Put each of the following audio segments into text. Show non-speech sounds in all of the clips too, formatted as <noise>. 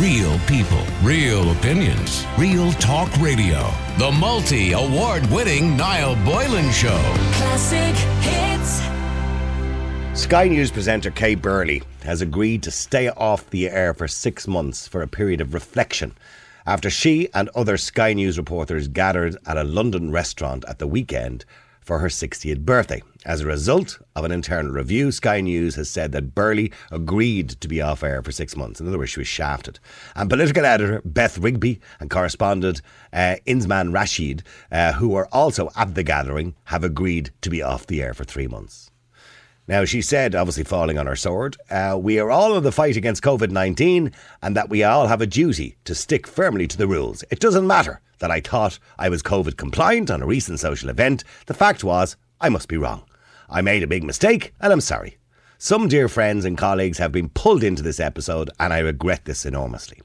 Real people, real opinions, real talk radio. The multi award winning Niall Boylan Show. Classic hits. Sky News presenter Kay Burley has agreed to stay off the air for six months for a period of reflection after she and other Sky News reporters gathered at a London restaurant at the weekend for her 60th birthday. As a result of an internal review, Sky News has said that Burley agreed to be off air for six months. In other words, she was shafted. And political editor Beth Rigby and correspondent uh, Inzamam Rashid, uh, who were also at the gathering, have agreed to be off the air for three months. Now, she said, obviously falling on her sword, uh, we are all in the fight against COVID 19 and that we all have a duty to stick firmly to the rules. It doesn't matter that I thought I was COVID compliant on a recent social event. The fact was, I must be wrong. I made a big mistake and I'm sorry. Some dear friends and colleagues have been pulled into this episode and I regret this enormously.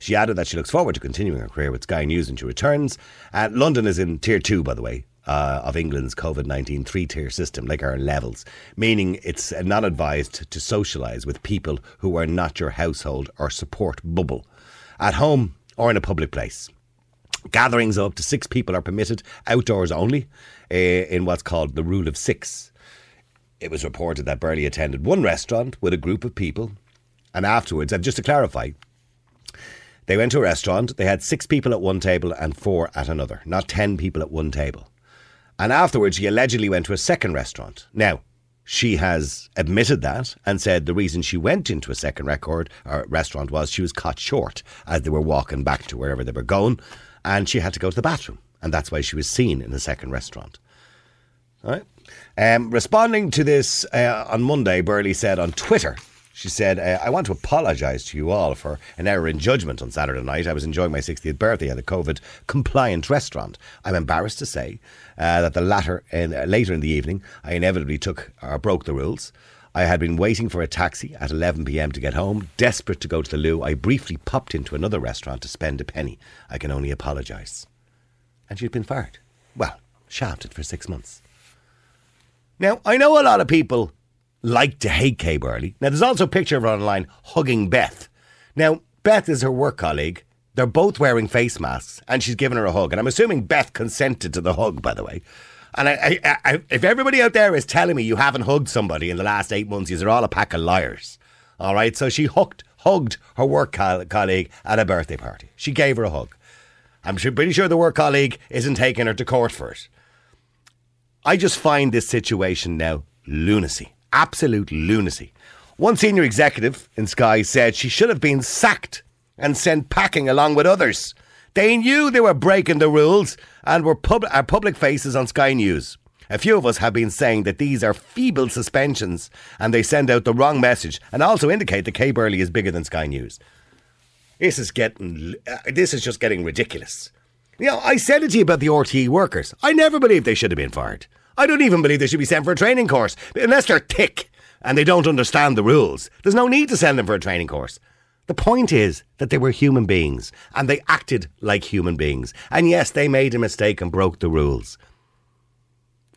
She added that she looks forward to continuing her career with Sky News when she returns. Uh, London is in tier two, by the way, uh, of England's COVID 19 three tier system, like our levels, meaning it's not advised to socialise with people who are not your household or support bubble, at home or in a public place. Gatherings of up to six people are permitted outdoors only uh, in what's called the rule of six. It was reported that Burley attended one restaurant with a group of people, and afterwards, and just to clarify, they went to a restaurant, they had six people at one table and four at another, not ten people at one table. And afterwards, she allegedly went to a second restaurant. Now, she has admitted that and said the reason she went into a second record or restaurant was she was caught short as they were walking back to wherever they were going, and she had to go to the bathroom, and that's why she was seen in the second restaurant. All right. Um, responding to this uh, on Monday, Burley said on Twitter she said, uh, I want to apologise to you all for an error in judgment on Saturday night. I was enjoying my 60th birthday at a COVID compliant restaurant. I'm embarrassed to say uh, that the latter, in, uh, later in the evening, I inevitably took or broke the rules. I had been waiting for a taxi at 11 pm to get home. Desperate to go to the loo, I briefly popped into another restaurant to spend a penny. I can only apologise. And she'd been fired. Well, shafted for six months. Now, I know a lot of people like to hate Kay Burley. Now, there's also a picture of her online hugging Beth. Now, Beth is her work colleague. They're both wearing face masks, and she's giving her a hug. And I'm assuming Beth consented to the hug, by the way. And I, I, I, if everybody out there is telling me you haven't hugged somebody in the last eight months, you're all a pack of liars. All right, so she hugged, hugged her work co- colleague at a birthday party. She gave her a hug. I'm pretty sure the work colleague isn't taking her to court for it. I just find this situation now lunacy absolute lunacy. One senior executive in Sky said she should have been sacked and sent packing along with others. They knew they were breaking the rules and were pub- are public faces on Sky News. A few of us have been saying that these are feeble suspensions and they send out the wrong message and also indicate that Kay Burley is bigger than Sky News. This is getting, uh, this is just getting ridiculous. You know, I said it to you about the RTE workers. I never believed they should have been fired. I don't even believe they should be sent for a training course unless they're thick and they don't understand the rules. There's no need to send them for a training course. The point is that they were human beings and they acted like human beings. And yes, they made a mistake and broke the rules.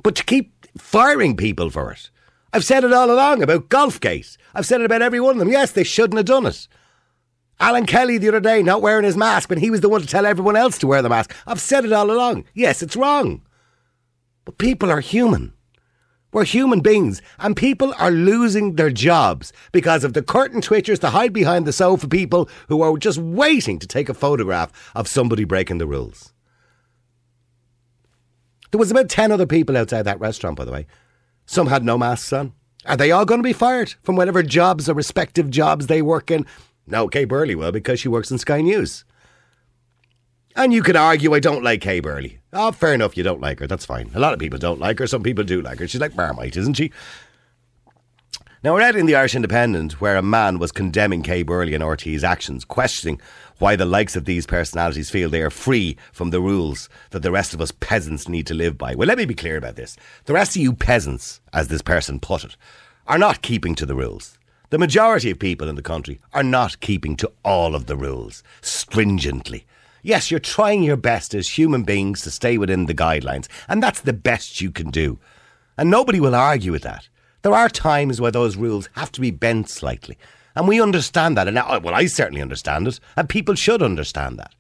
But to keep firing people for it, I've said it all along about Golfgate. I've said it about every one of them. Yes, they shouldn't have done it. Alan Kelly the other day not wearing his mask when he was the one to tell everyone else to wear the mask. I've said it all along. Yes, it's wrong. But people are human. We're human beings, and people are losing their jobs because of the curtain twitchers to hide behind the sofa people who are just waiting to take a photograph of somebody breaking the rules. There was about 10 other people outside that restaurant, by the way. Some had no masks on. Are they all going to be fired from whatever jobs or respective jobs they work in? No, Kay Burley will because she works in Sky News. And you could argue I don't like Kay Burley. Oh, fair enough, you don't like her. That's fine. A lot of people don't like her. Some people do like her. She's like Marmite, isn't she? Now, I read in the Irish Independent where a man was condemning Kay Burley and RTE's actions, questioning why the likes of these personalities feel they are free from the rules that the rest of us peasants need to live by. Well, let me be clear about this. The rest of you peasants, as this person put it, are not keeping to the rules. The majority of people in the country are not keeping to all of the rules stringently. Yes, you're trying your best as human beings to stay within the guidelines, and that's the best you can do. And nobody will argue with that. There are times where those rules have to be bent slightly. And we understand that. And well, I certainly understand it. And people should understand that.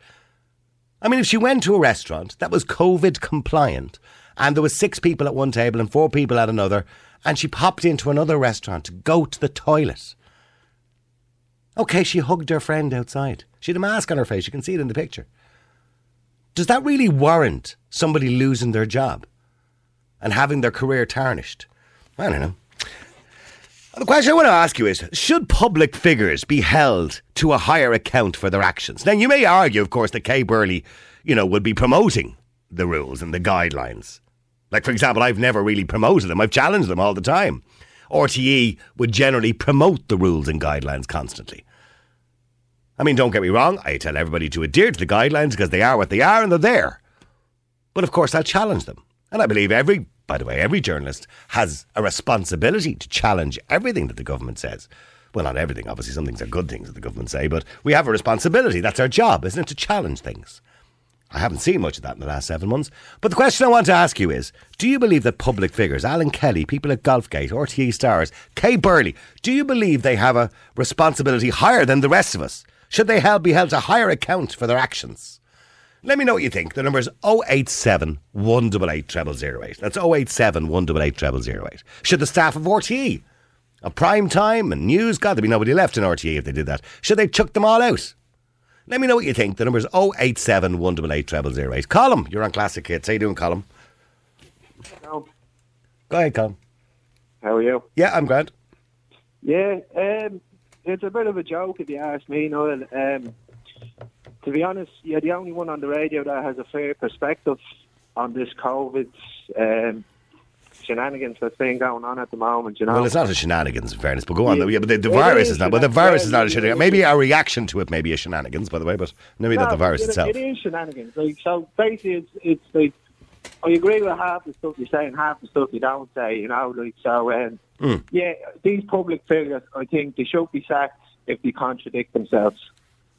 I mean, if she went to a restaurant that was COVID compliant and there was six people at one table and four people at another, and she popped into another restaurant to go to the toilet. Okay, she hugged her friend outside. She had a mask on her face. You can see it in the picture. Does that really warrant somebody losing their job and having their career tarnished? I don't know. The question I want to ask you is Should public figures be held to a higher account for their actions? Now, you may argue, of course, that Kay Burley, you know, would be promoting the rules and the guidelines. Like, for example, I've never really promoted them, I've challenged them all the time. RTE would generally promote the rules and guidelines constantly. I mean, don't get me wrong, I tell everybody to adhere to the guidelines because they are what they are and they're there. But of course, I'll challenge them. And I believe every, by the way, every journalist has a responsibility to challenge everything that the government says. Well, not everything, obviously, some things are good things that the government say, but we have a responsibility. That's our job, isn't it, to challenge things. I haven't seen much of that in the last seven months. But the question I want to ask you is Do you believe that public figures, Alan Kelly, people at Golfgate, RTE stars, Kay Burley, do you believe they have a responsibility higher than the rest of us? Should they be held to higher account for their actions? Let me know what you think. The number is 087 188 0008. That's 087 188 0008. Should the staff of RTE, a prime time and news, God, there'd be nobody left in RTE if they did that. Should they chuck them all out? Let me know what you think. The number is 087 188 0008. Colin, you're on Classic Hits. How you doing, Colin? Hello. Go ahead, Colin. How are you? Yeah, I'm grand. Yeah, um, it's a bit of a joke if you ask me, Noel. Um, to be honest, you're the only one on the radio that has a fair perspective on this COVID um, shenanigans that's been going on at the moment. You know, Well, it's not a shenanigans, in fairness, but go on. Yeah, Yeah, but the, the virus is is not. But the virus is not a shenanigans. Maybe our reaction to it may be a shenanigans, by the way, but maybe not No, the virus it, itself. It is shenanigans. Like so, basically, it's it's like I agree with half the stuff you say and half the stuff you don't say. You know, like so. Um, Mm. Yeah, these public figures, I think they should be sacked if they contradict themselves.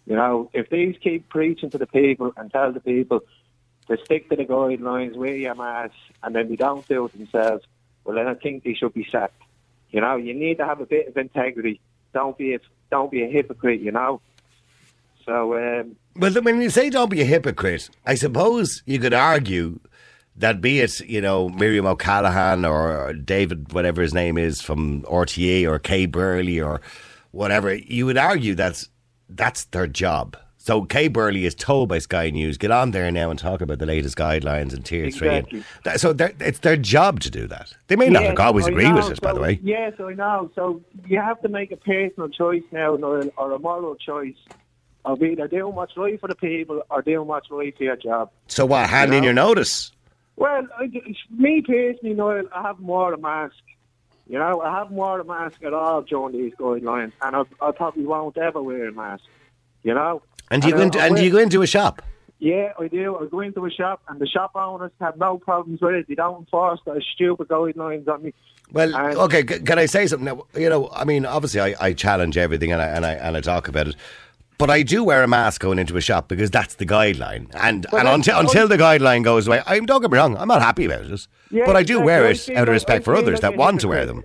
You know, if these keep preaching to the people and tell the people to stick to the guidelines, wear your mask, and then they don't do it themselves, well, then I think they should be sacked. You know, you need to have a bit of integrity. Don't be a, don't be a hypocrite. You know. So um, Well, when you say don't be a hypocrite, I suppose you could argue that be it, you know, Miriam O'Callaghan or David, whatever his name is, from RTA or Kay Burley or whatever, you would argue that's that's their job. So Kay Burley is told by Sky News, get on there now and talk about the latest guidelines and tier three. Exactly. And that, so it's their job to do that. They may not Yes, always I agree with know. it, by the way. Yes, I know. So you have to make a personal choice now, or, or a moral choice of either doing what's right for the people or doing what's right for your job. So what? Hand in know. your notice. Well, I, me personally, Noel, I haven't worn a mask. You know, I haven't worn a mask at all during these guidelines, and I, I probably won't ever wear a mask. You know. And do you go into, and do you go into a shop? Yeah, I do. I go into a shop, and the shop owners have no problems with it. They don't enforce those stupid guidelines on me. Well, And- okay. Can I say something? Now, you know, I mean, obviously, I, I challenge everything and I, and I and I talk about it, but I do wear a mask going into a shop because that's the guideline. And and until until the guideline goes away, I'm don't get me wrong, I'm not happy about it, Yeah, but I do exactly. wear it out of respect for others like that want to wear them.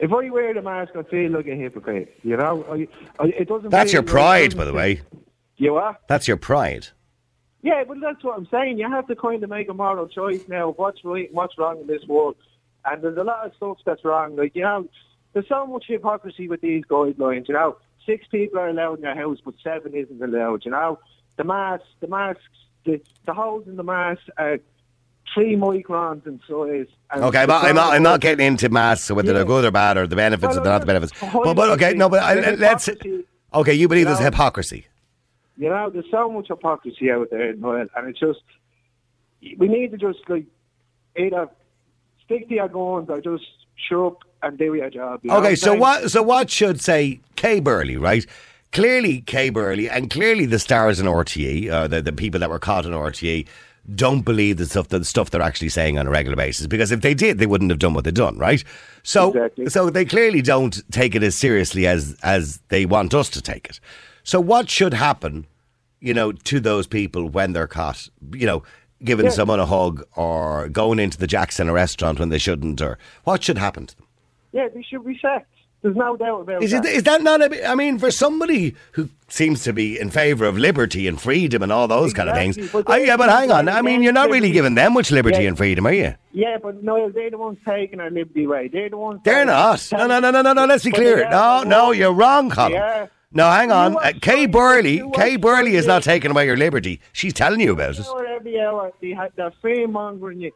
If I wear the mask, I feel like a hypocrite. You know, I, I, it doesn't. That's your like- pride, by the way. You are. That's your pride. Yeah, but that's what I'm saying. You have to kind of make a moral choice now. What's right, what's wrong in this world, and there's a lot of stuff that's wrong. Like you know, there's so much hypocrisy with these guidelines. You know, six people are allowed in your house, but seven isn't allowed. You know, the masks, the masks, the, the holes in the masks are three microns in size. and Okay, I'm not, I'm not, I'm not getting into masks, whether they're good or bad, or the benefits Well, or not the benefits. But, but okay, no, but I, let's. Okay, you believe there's hypocrisy. You know, there's so much hypocrisy out there, Noel, and it's just we need to just like either stick to your guns or just show up and do your job. you Okay, I'm so what? So what should say Kay Burley, right? Clearly, Kay Burley, and clearly the stars in RTE, uh, the the people that were caught in RTE, don't believe the stuff the stuff they're actually saying on a regular basis. Because if they did, they wouldn't have done what they've done, right? So, Exactly. so they clearly don't take it as seriously as as they want us to take it. So, what should happen, you know, to those people when they're caught? You know. Giving Yeah. someone a hug or going into the Jackson restaurant when they shouldn't, or what should happen to them? Yeah, they should be sacked. There's no doubt about Is, that. it, is that not a bit, I mean, for somebody who seems to be in favour of liberty and freedom and all those kind of things. but Oh, yeah, but hang on. I mean, you're not really giving them much liberty Yeah. and freedom, are you? yeah, but no, they're the ones taking our liberty away. They're the ones. They're not. No, no, no, no, no, no. Let's be clear. No, no, you're wrong, Colin. No, hang on. Uh, Kay Burley, Kay Burley is not taking away your liberty. She's telling you about it. Every hour, they're fear mongering you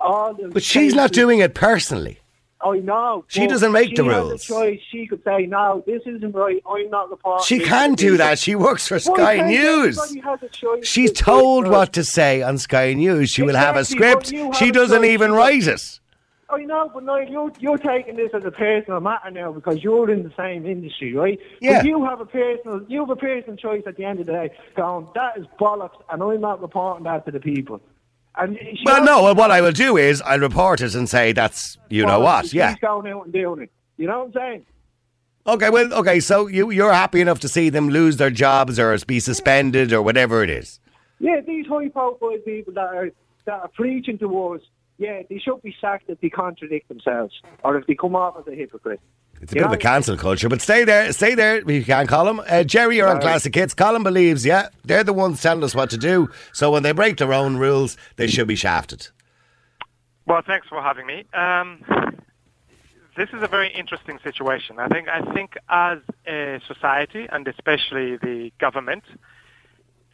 all the. But she's not doing it personally. I know. She doesn't make the she has rules. a choice. She could say, "No, this isn't right. I'm not reporting." She can do that. She works for Sky can't News. everybody has a choice She's to- told what to say on Sky News. She will have a script. have She doesn't even write it. I know, but no, you're you're taking this as a personal matter now because you're in the same industry, right? Yeah. But you have a personal, you have a personal choice at the end of the day. Going, that is bollocks, and I'm not reporting that to the people. And Well, no. What I will do is I'll report it and say that's you know what. she's Yeah. going out and doing it. You know what I'm saying? Okay. Well. Okay. So you you're happy enough to see them lose their jobs or be suspended or whatever it is. Yeah, these high profile people that are that are preaching to us, yeah, they should be sacked if they contradict themselves or if they come off as a hypocrite. It's a bit of a cancel culture, but stay there, stay there. if You can call them. Uh, Jerry, you're on Classic Hits. Colin believes, yeah, they're the ones telling us what to do. So when they break their own rules, they should be shafted. Well, thanks for having me. Um, this is a very interesting situation. I think I think as a society and especially the government,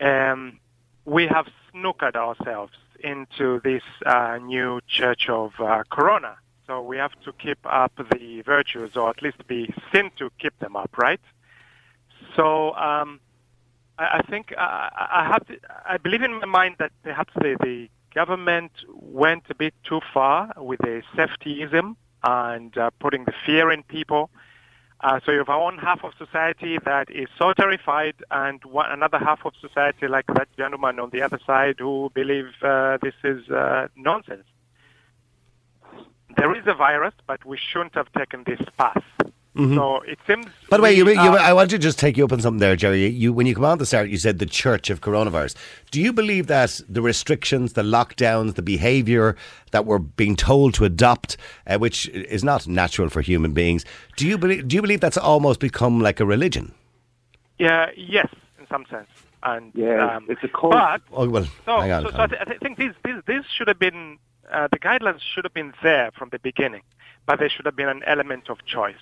um, we have snookered ourselves into this uh, new church of uh, Corona. So we have to keep up the virtues, or at least be seen to keep them up, right? So um, I, I think uh, I have. To, I believe in my mind that perhaps the, the government went a bit too far with the safetyism and uh, putting the fear in people. Uh, so you have one half of society that is so terrified, and one, another half of society, like that gentleman on the other side, who believe uh, this is uh, nonsense. There is a virus, but we shouldn't have taken this path. So it seems. By the way, you, we you, are- I want to just take you up on something there, Jerry. You, when you come on the start, you said the church of coronavirus. Do you believe that the restrictions, the lockdowns, the behaviour that we're being told to adopt, uh, which is not natural for human beings, do you believe? Do you believe that's almost become like a religion? Yeah, yes, in some sense. And Yeah, um, it's a cult. But Oh well, so, hang on. so, so I, th- I think this, this, this should have been uh, the guidelines should have been there from the beginning, but there should have been an element of choice.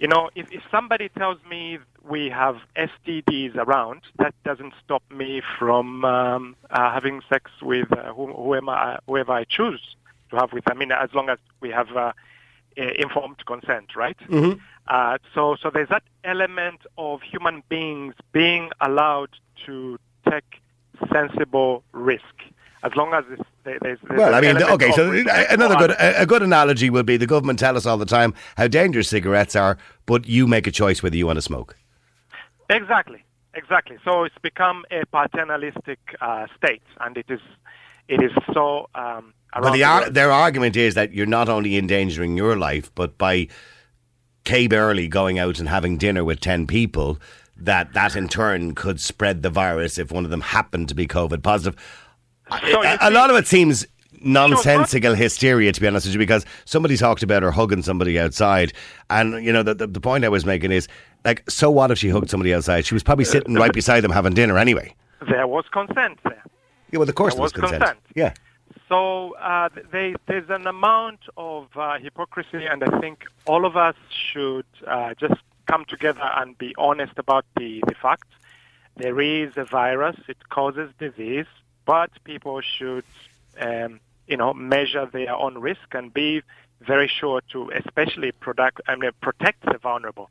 You know, if, if somebody tells me we have STDs around, that doesn't stop me from um, uh, having sex with uh, who, whoever, I, whoever I choose to have with. I mean, as long as we have uh, uh, informed consent, right? Uh, so, so there's that element of human beings being allowed to take sensible risk, as long as it's, there's, there's Well, I mean, okay. So another good a good analogy would be the government tell us all the time how dangerous cigarettes are, but you make a choice whether you want to smoke. Exactly, exactly. So it's become a paternalistic uh, state, and it is, it is so. Um, But the the ar- their argument is that you're not only endangering your life, but by Kay Burley going out and having dinner with ten people, that that in turn could spread the virus if one of them happened to be COVID positive. So a, a lot of it seems nonsensical hysteria, to be honest with you, because somebody talked about her hugging somebody outside, and you know the, the the point I was making is like, so what if she hugged somebody outside? She was probably sitting right beside them having dinner anyway. there was consent there. Yeah, well, of course There there was consent. consent. Yeah. So uh, they, there's an amount of uh, hypocrisy, and I think all of us should uh, just come together and be honest about the, the fact. There is a virus; it causes disease, but people should, um, you know, measure their own risk and be very sure to, especially product, I mean, protect the vulnerable.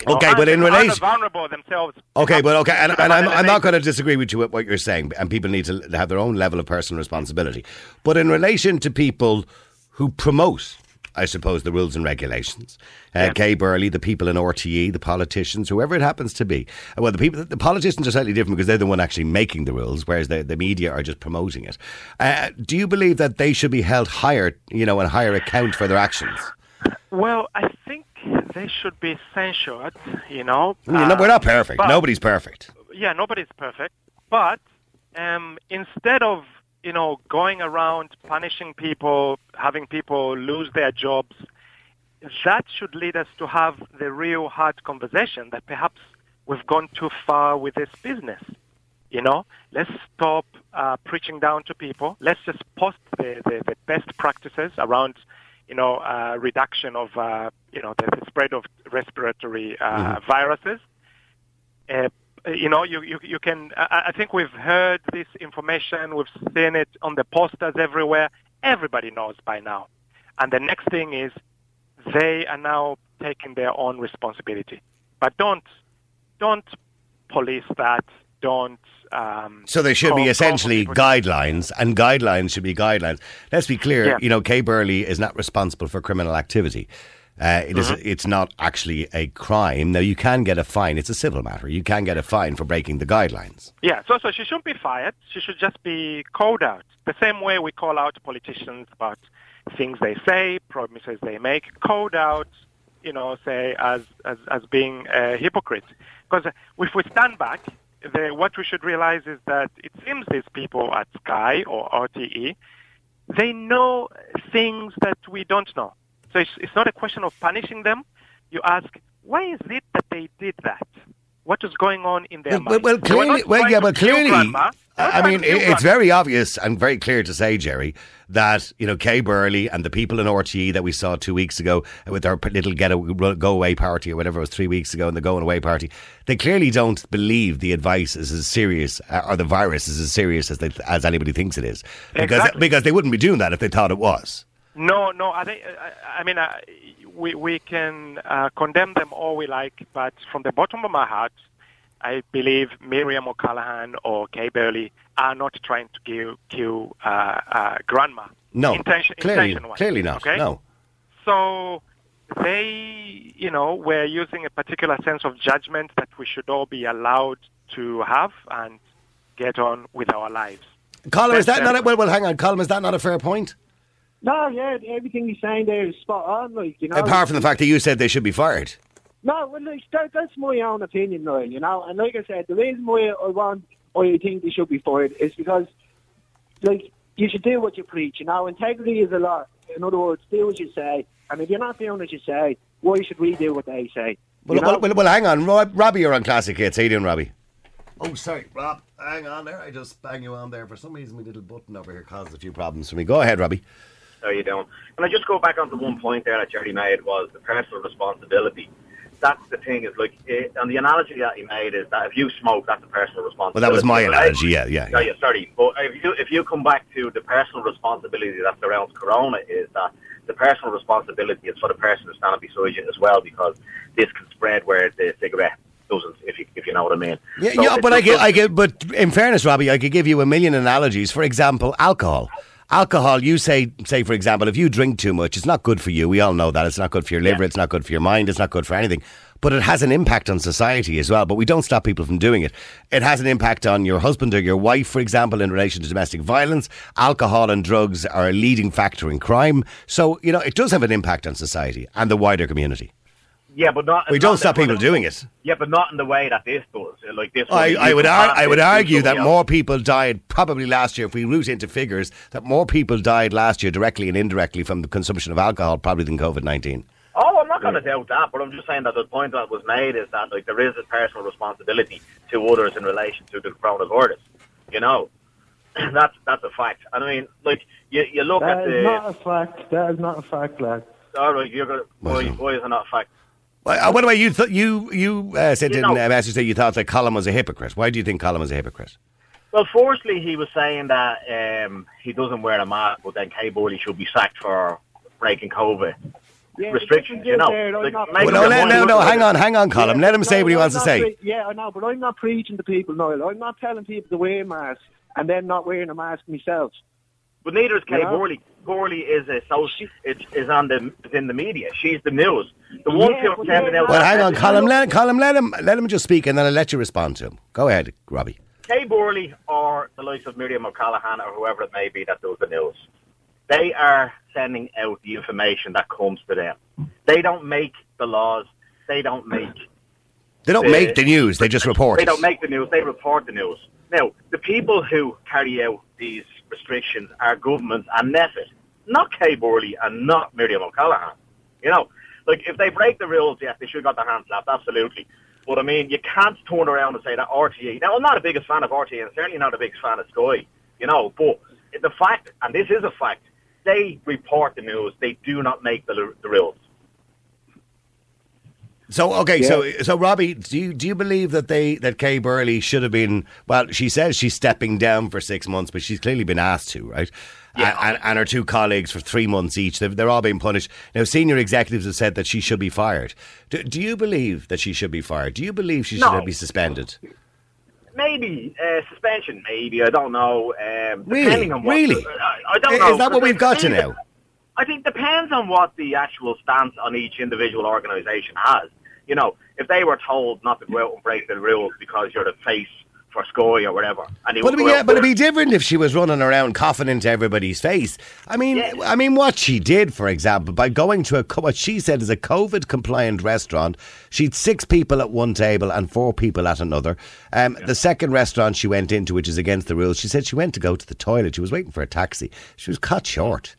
You know, Okay, but in the relation- vulnerable themselves. Okay, but okay, and, and I'm, I'm not going to disagree with you with what you're saying, and people need to have their own level of personal responsibility. But in relation to people who promote, I suppose, the rules and regulations, uh, Kay Burley, the people in RTE, the politicians, whoever it happens to be. Uh, Well, the people, the politicians are slightly different because they're the one actually making the rules, whereas the, the media are just promoting it. Uh, do you believe that they should be held higher, you know, and higher account for their actions? Well, I think they should be censured, you know. You uh, we're not perfect. but- Nobody's perfect. yeah, nobody's perfect. But um, instead of you know going around punishing people, having people lose their jobs, that should lead us to have the real hard conversation that perhaps we've gone too far with this business. You know, let's stop uh, preaching down to people. Let's just post the, the, the best practices around, you know, uh, reduction of, uh, you know, the, the, spread of respiratory uh, mm-hmm. viruses. You know, you, you, you can, I, I think we've heard this information, we've seen it on the posters everywhere. Everybody knows by now. And the next thing is they are now taking their own responsibility. But don't, don't police that. Don't. Um, so there should call, be essentially guidelines, and guidelines should be guidelines. Let's be clear. Yeah. You know, Kay Burley is not responsible for criminal activity. Uh, it mm-hmm. is, It's not actually a crime. Now you can get a fine. It's a civil matter. You can get a fine for breaking the guidelines. Yeah. So, so she shouldn't be fired. She should just be called out. The same way we call out politicians about things they say, promises they make, called out, you know, say as as, as being a hypocrite. Because if we stand back, the, what we should realize is that it seems these people at Sky or RTE, they know things that we don't know. So it's, it's not a question of punishing them. You ask, why is it that they did that? What is going on in their well, mind? Well, clearly, well, yeah, but clearly, I mean, it's very obvious and very clear to say, Jerry, that you know Kay Burley and the people in RTE that we saw two weeks ago with their little get a, go away party or whatever it was three weeks ago and the going away party, they clearly don't believe the advice is as serious uh, or the virus is as serious as they, as anybody thinks it is because exactly. because they wouldn't be doing that if they thought it was. No, no. I think. I, I mean, uh, we we can uh, condemn them all we like, but from the bottom of my heart, I believe Miriam O'Callaghan or Kay Burley are not trying to kill, kill uh, uh, grandma. No, Intention, clearly, clearly not. Okay? No. So they, you know, were using a particular sense of judgment that we should all be allowed to have and get on with our lives. Colin, is that not a, well? Well, hang on, Colin, is that not a fair point? No, yeah, everything he's saying there is spot on. Like you know, apart from the fact that you said they should be fired. No, well, like, that, that's my own opinion, Noel. You know, and like I said, the reason why I want, or I think they should be fired, is because, like, you should do what you preach. You know, integrity is a lot. In other words, do what you say, and if you're not doing what you say, why should we do what they say? Well, well, well, well, hang on, Rob, Robbie, you're on Classic Hits. How you doing, Robbie? Oh, sorry, Rob. Hang on there. I just bang you on there. For some reason, my little button over here caused a few problems for me. Go ahead, Robbie. How you doing? Can I just go back onto one point there that Jerry made was the personal responsibility. That's the thing is like, it, and the analogy that he made is that if you smoke, that's a personal responsibility. Well, that was my analogy. Yeah, yeah. yeah. yeah sorry, but if you if you come back to the personal responsibility that surrounds Corona, is that the personal responsibility is for the person who's standing beside you as well, because this can spread where the cigarette doesn't, if you, if you know what I mean. Yeah, so yeah but I get, I get, but in fairness, Robbie, I could give you a million analogies. For example, alcohol alcohol, you say, say for example, if you drink too much, it's not good for you. We all know that. It's not good for your liver. Yeah. It's not good for your mind. It's not good for anything. But it has an impact on society as well. But we don't stop people from doing it. It has an impact on your husband or your wife, for example, in relation to domestic violence. Alcohol and drugs are a leading factor in crime. So, you know, it does have an impact on society and the wider community. Yeah, but not. We don't stop people doing it. Yeah, but not in the way that this does. Uh, like this. I, I would ar- I would argue that more people died probably last year. If we root into figures, that more people died last year directly and indirectly from the consumption of alcohol probably than COVID nineteen. Oh, I'm not going to doubt that, but I'm just saying that the point that was made is that like there is a personal responsibility to others in relation to the coronavirus. You know, <clears throat> that's that's a fact. I mean, like you, you look that at the. That is not a fact. That is not a fact, lad. All right, you're going to. Why, why is it not a fact? Uh, what about you? Th- you you uh, said you in a uh, message that you thought that Colin was a hypocrite. Why do you think Colin was a hypocrite? Well, firstly, he was saying that um, he doesn't wear a mask, but then Kay Burley should be sacked for breaking COVID yeah, restrictions. You know, like, well, no, no, no, no, hang on, hang on, Colin. Yeah, Let him no, say what he wants to say. Pre- yeah, I know, but I'm not preaching to people, Noel. I'm not telling people to wear masks and then not wearing a mask myself. But neither is Kay yeah. Burley. Burley is a social, is, is on the in the media. She's the news. The one yeah, who sending out. Well, hang on, Colin. Let, Colin, let him let him just speak, and then I'll let you respond to him. Go ahead, Robbie. Kay Burley or the likes of Miriam O'Callaghan or whoever it may be that does the news, they are sending out the information that comes to them. They don't make the laws. They don't make. They don't the, make the news. They just report. They don't make the news. They report the news. Now, the people who carry out these restrictions are governments and NPHET, not Kay Burley and not Miriam O'Callaghan. You know, like if they break the rules, yes, they should have got their hands slapped, absolutely. But I mean, you can't turn around and say that RTE. Now, I'm not a biggest fan of RTE, and certainly not a biggest fan of Sky. You know, but the fact, and this is a fact, they report the news. They do not make the, the rules. So okay, yeah. so so Robbie, do you do you believe that they that Kay Burley should have been? Well, she says she's stepping down for six months, but she's clearly been asked to, right? Yeah. And, and, her two colleagues for three months each. They're, they're, all being punished. Now, senior executives have said that she should be fired. Do, do you believe that she should be fired? Do you believe she should no. be suspended? Maybe uh, suspension. Maybe I don't know. Um, really, on what, really. I, I don't know. Is that what we've got to now? I think depends on what the actual stance on each individual organisation has. You know, if they were told not to go out and break the rules because you're the face for Sky or whatever. And but, it'd be, yeah, but it'd be different if she was running around coughing into everybody's face. I mean, yeah. I mean, what she did, for example, by going to a what she said is a COVID compliant restaurant, she'd six people at one table and four people at another. Um, yeah. The second restaurant she went into, which is against the rules, she said she went to go to the toilet. She was waiting for a taxi. She was cut short,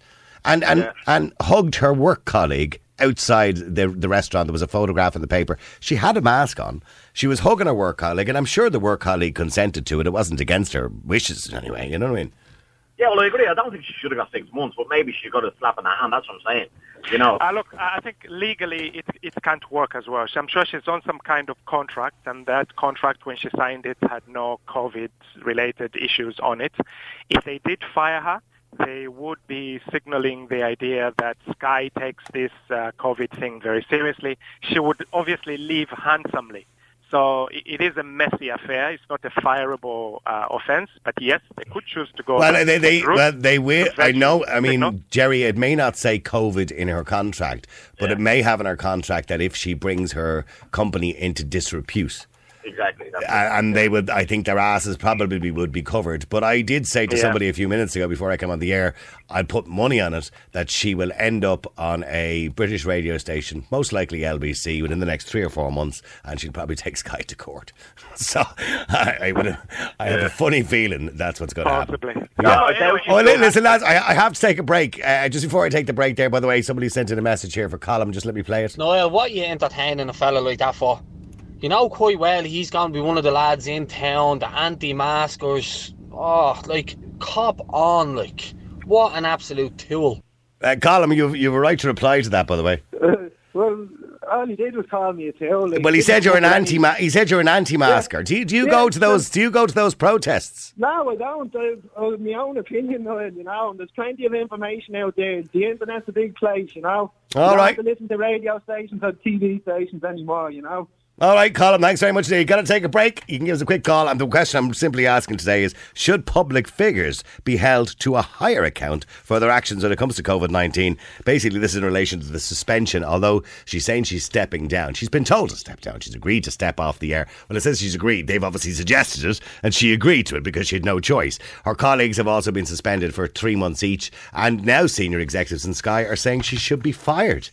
and and yeah. and hugged her work colleague outside the the restaurant. There was a photograph in the paper. She had a mask on. She was hugging her work colleague, and I'm sure the work colleague consented to it. It wasn't against her wishes anyway. You know what I mean? Yeah, well, I agree. I don't think she should have got six months, but maybe she got a slap in the hand. That's what I'm saying. You know. Uh, look, I think legally it it can't work as well. I'm sure she's on some kind of contract, and that contract, when she signed it, had no COVID-related issues on it. If they did fire her, they would be signaling the idea that Sky takes this uh, COVID thing very seriously. She would obviously leave handsomely. So it is a messy affair. It's not a fireable uh, offence, but yes, they could choose to go. Well, they they, well, they will. I know. I mean, Jerry, it may not say COVID in her contract, but yeah. it may have in her contract that if she brings her company into disrepute, exactly. and they would, I think their asses probably would be covered. But I did say to yeah. somebody a few minutes ago before I came on the air, I'd put money on it that she will end up on a British radio station, most likely LBC, within the next three or four months, and she'll probably <laughs> take Sky to court. <laughs> so I, I, would, I have a funny feeling that's what's going to happen. Possibly. Yeah. oh, listen, lads, I, I, have to take a break. Uh, just before I take the break, there, by the way, somebody sent in a message here for Colm. Just let me play it. Noel, what are you entertaining a fella like that for? You know quite well he's going to be one of the lads in town, the anti-maskers. Oh, like, cop on, like. What an absolute tool. Uh, Colm, you you were right to reply to that, by the way. Uh, <laughs> well, all he did was call me a tool. Like, well, he said you're an anti. He said you're an anti-masker. Yeah. Do you do you yeah, go to those? Do you go to those protests? No, I don't. I, I have my own opinion, you know. And there's plenty of information out there. The internet's a big place, you know. All you right. Don't have to listen to radio stations or TV stations anymore, you know. All right, Colin, thanks very much indeed. Got to take a break. You can give us a quick call. And the question I'm simply asking today is Should public figures be held to a higher account for their actions when it comes to COVID 19? Basically, this is in relation to the suspension, although she's saying she's stepping down. She's been told to step down. She's agreed to step off the air. Well, it says she's agreed. They've obviously suggested it, and she agreed to it because she had no choice. Her colleagues have also been suspended for three months each, and now senior executives in Sky are saying she should be fired.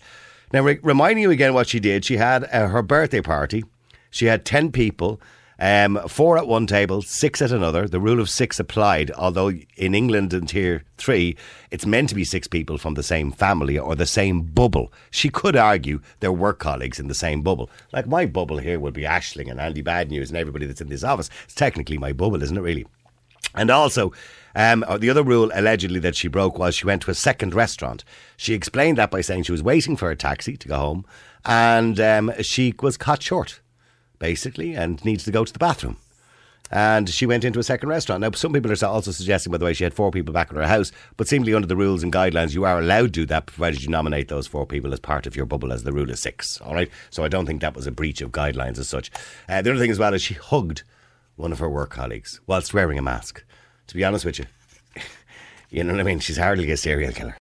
Now, re- reminding you again what she did, she had uh, her birthday party. She had 10 people, um, four at one table, six at another. The rule of six applied, although in England in tier three, it's meant to be six people from the same family or the same bubble. She could argue they're work colleagues in the same bubble. Like my bubble here would be Ashling and Andy Bad News and everybody that's in this office. It's technically my bubble, isn't it, really? And also, um, uh, the other rule allegedly that she broke was she went to a second restaurant. She explained that by saying she was waiting for a taxi to go home and um, she was caught short, basically, and needs to go to the bathroom. And she went into a second restaurant. Now, some people are also suggesting, by the way, she had four people back in her house, but seemingly under the rules and guidelines, you are allowed to do that provided you nominate those four people as part of your bubble, as the rule is six. All right? So I don't think that was a breach of guidelines as such. Uh, the other thing as well is she hugged one of her work colleagues whilst wearing a mask to be honest with you. <laughs> you know what I mean? She's hardly a serial killer.